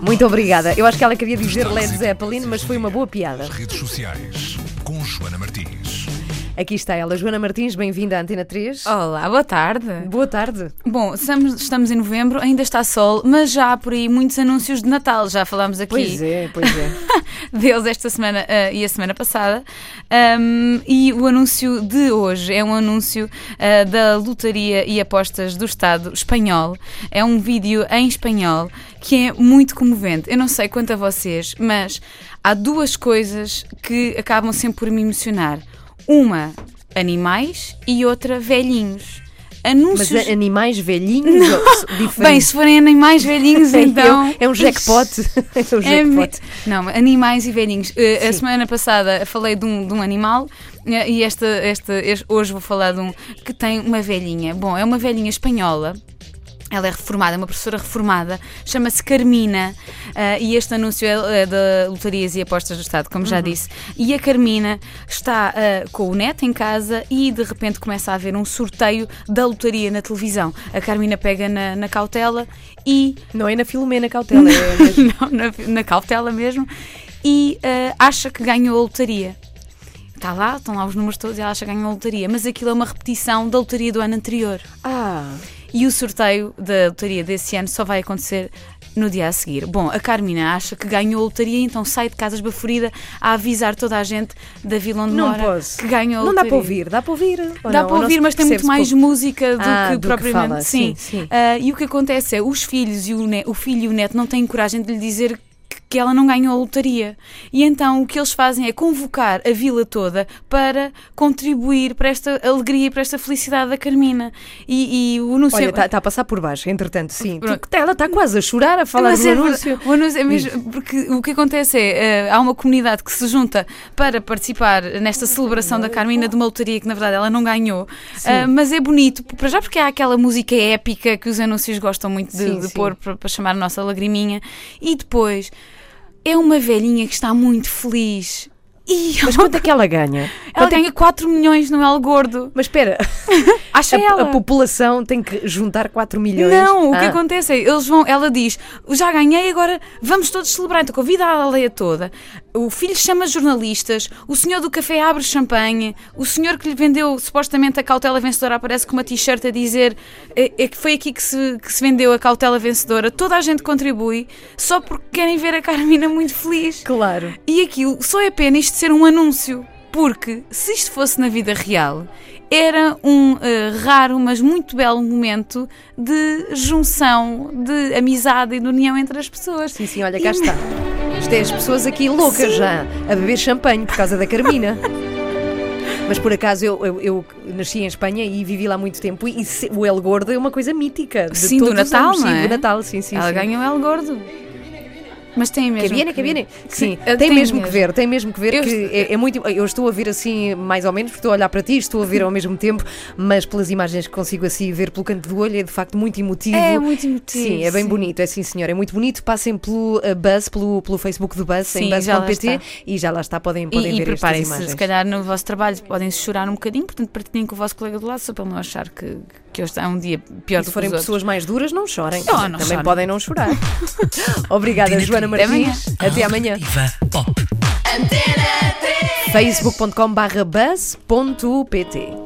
Muito obrigada. Eu acho que ela queria dizer Led Zeppelin, mas foi uma boa piada. Redes sociais com Joana Martins. Aqui está ela, Joana Martins, bem-vinda à Antena 3. Olá, boa tarde. Boa tarde. Bom, estamos, estamos em novembro, ainda está sol, mas já há por aí muitos anúncios de Natal, já falámos aqui Pois é, pois é. deles esta semana ah, e a semana passada. Ahm, e o anúncio de hoje é um anúncio ah, da Lotaria e Apostas do Estado espanhol. É um vídeo em espanhol que é muito comovente. Eu não sei quanto a vocês, mas há duas coisas que acabam sempre por me emocionar. Uma, animais e outra, velhinhos. Mas Anúncios. a- animais velhinhos? Bem, se forem animais velhinhos, então. É um jackpot. É um É jackpot. Não, animais e velhinhos. Uh, a semana passada falei de um, de um animal uh, e esta, esta, hoje vou falar de um que tem uma velhinha. Bom, é uma velhinha espanhola. Ela é reformada, é uma professora reformada, chama-se Carmina uh, e este anúncio é, é da Lotarias e Apostas do Estado, como Uhum. já disse. E a Carmina está uh, com o neto em casa e de repente começa a haver um sorteio da lotaria na televisão. A Carmina pega na, na cautela e Não é na Filomena Cautela, é mesmo. não, na, na cautela mesmo, e eh, acha que ganhou a lotaria. Está lá, estão lá os números todos e ela acha que ganhou a lotaria, mas aquilo é uma repetição da lotaria do ano anterior. Ah, E o sorteio da lotaria desse ano só vai acontecer no dia a seguir. Bom, a Carmina acha que ganhou a lotaria, então sai de casa esbaforida a avisar toda a gente da vila onde não mora posso. que ganhou a Não dá lotaria. para ouvir, dá para ouvir. ou Dá não? para ouvir, mas tem muito mais música do Ah, que do que propriamente. fala, sim. sim, sim. Ah, e o que acontece é os filhos e o, ne- o filho e o neto não têm coragem de lhe dizer que- ela não ganhou a lotaria. E então o que eles fazem é convocar a vila toda para contribuir para esta alegria e para esta felicidade da Carmina. E, e o anúncio. Olha, está a passar por baixo, entretanto, sim. Tu- ela está quase a chorar a falar Mas do é anúncio. O anúncio é mesmo, porque o que acontece é, eh, há uma comunidade que se junta para participar nesta celebração da Carmina de uma lotaria que na verdade ela não ganhou, Eh, mas é bonito, para já porque há aquela música épica que os anúncios gostam muito de, Sim, de sim. pôr para, para chamar a nossa lagriminha, e depois é uma velhinha que está muito feliz. E Mas quanto é que ela ganha? Ela que- ganha 4 milhões no El Gordo. Mas espera, Acha a, ela? a população tem que juntar 4 milhões? Não, o que Ah, acontece é, eles vão, ela diz, já ganhei, agora vamos todos celebrar. Então convida a aldeia toda. O filho chama jornalistas, o senhor do café abre champanhe, o senhor que lhe vendeu supostamente a cautela vencedora aparece com uma t-shirt a dizer é, é que foi aqui que se, que se vendeu a cautela vencedora. Toda a gente contribui só porque querem ver a Carmina muito feliz. Claro. E aquilo só é pena isto ser um anúncio, porque se isto fosse na vida real, era um eh, raro, mas muito belo momento de junção, de amizade e de união entre as pessoas. Sim, sim, olha, cá está. Isto é as pessoas aqui loucas já, a beber champanhe por causa da Carmina. Mas por acaso eu, eu, eu nasci em Espanha e vivi lá muito tempo e o El Gordo é uma coisa mítica. Sim, do Natal, anos. não Sim, é? do Natal, sim, sim. Ela sim. ganhou El Gordo. Mas tem mesmo. Que viene, que viene. Sim, Sim, tem tem mesmo que ver, tem mesmo que ver Eu que é, é muito. Eu estou a ver assim, mais ou menos, porque estou a olhar para ti, estou a ver ao mesmo tempo, mas pelas imagens que consigo assim ver pelo canto do olho, é de facto muito emotivo. É muito emotivo. Sim, é bem sim. bonito, é sim senhor, é muito bonito. Passem pelo uh, Buzz, pelo, pelo Facebook do Buzz, em Sim, lá buzz.pt e já lá está, podem, podem E, e ver estas preparem-se, imagens. se calhar no vosso trabalho podem chorar um bocadinho, portanto partilhem com o vosso colega do lado, só para ele não achar que, que hoje é um dia pior E do se que forem pessoas mais duras, não chorem. Oh, não Também chorem. podem não chorar. Obrigada, Joana Até amanhã. Martins. Até amanhã. Facebook.com/buzz.pt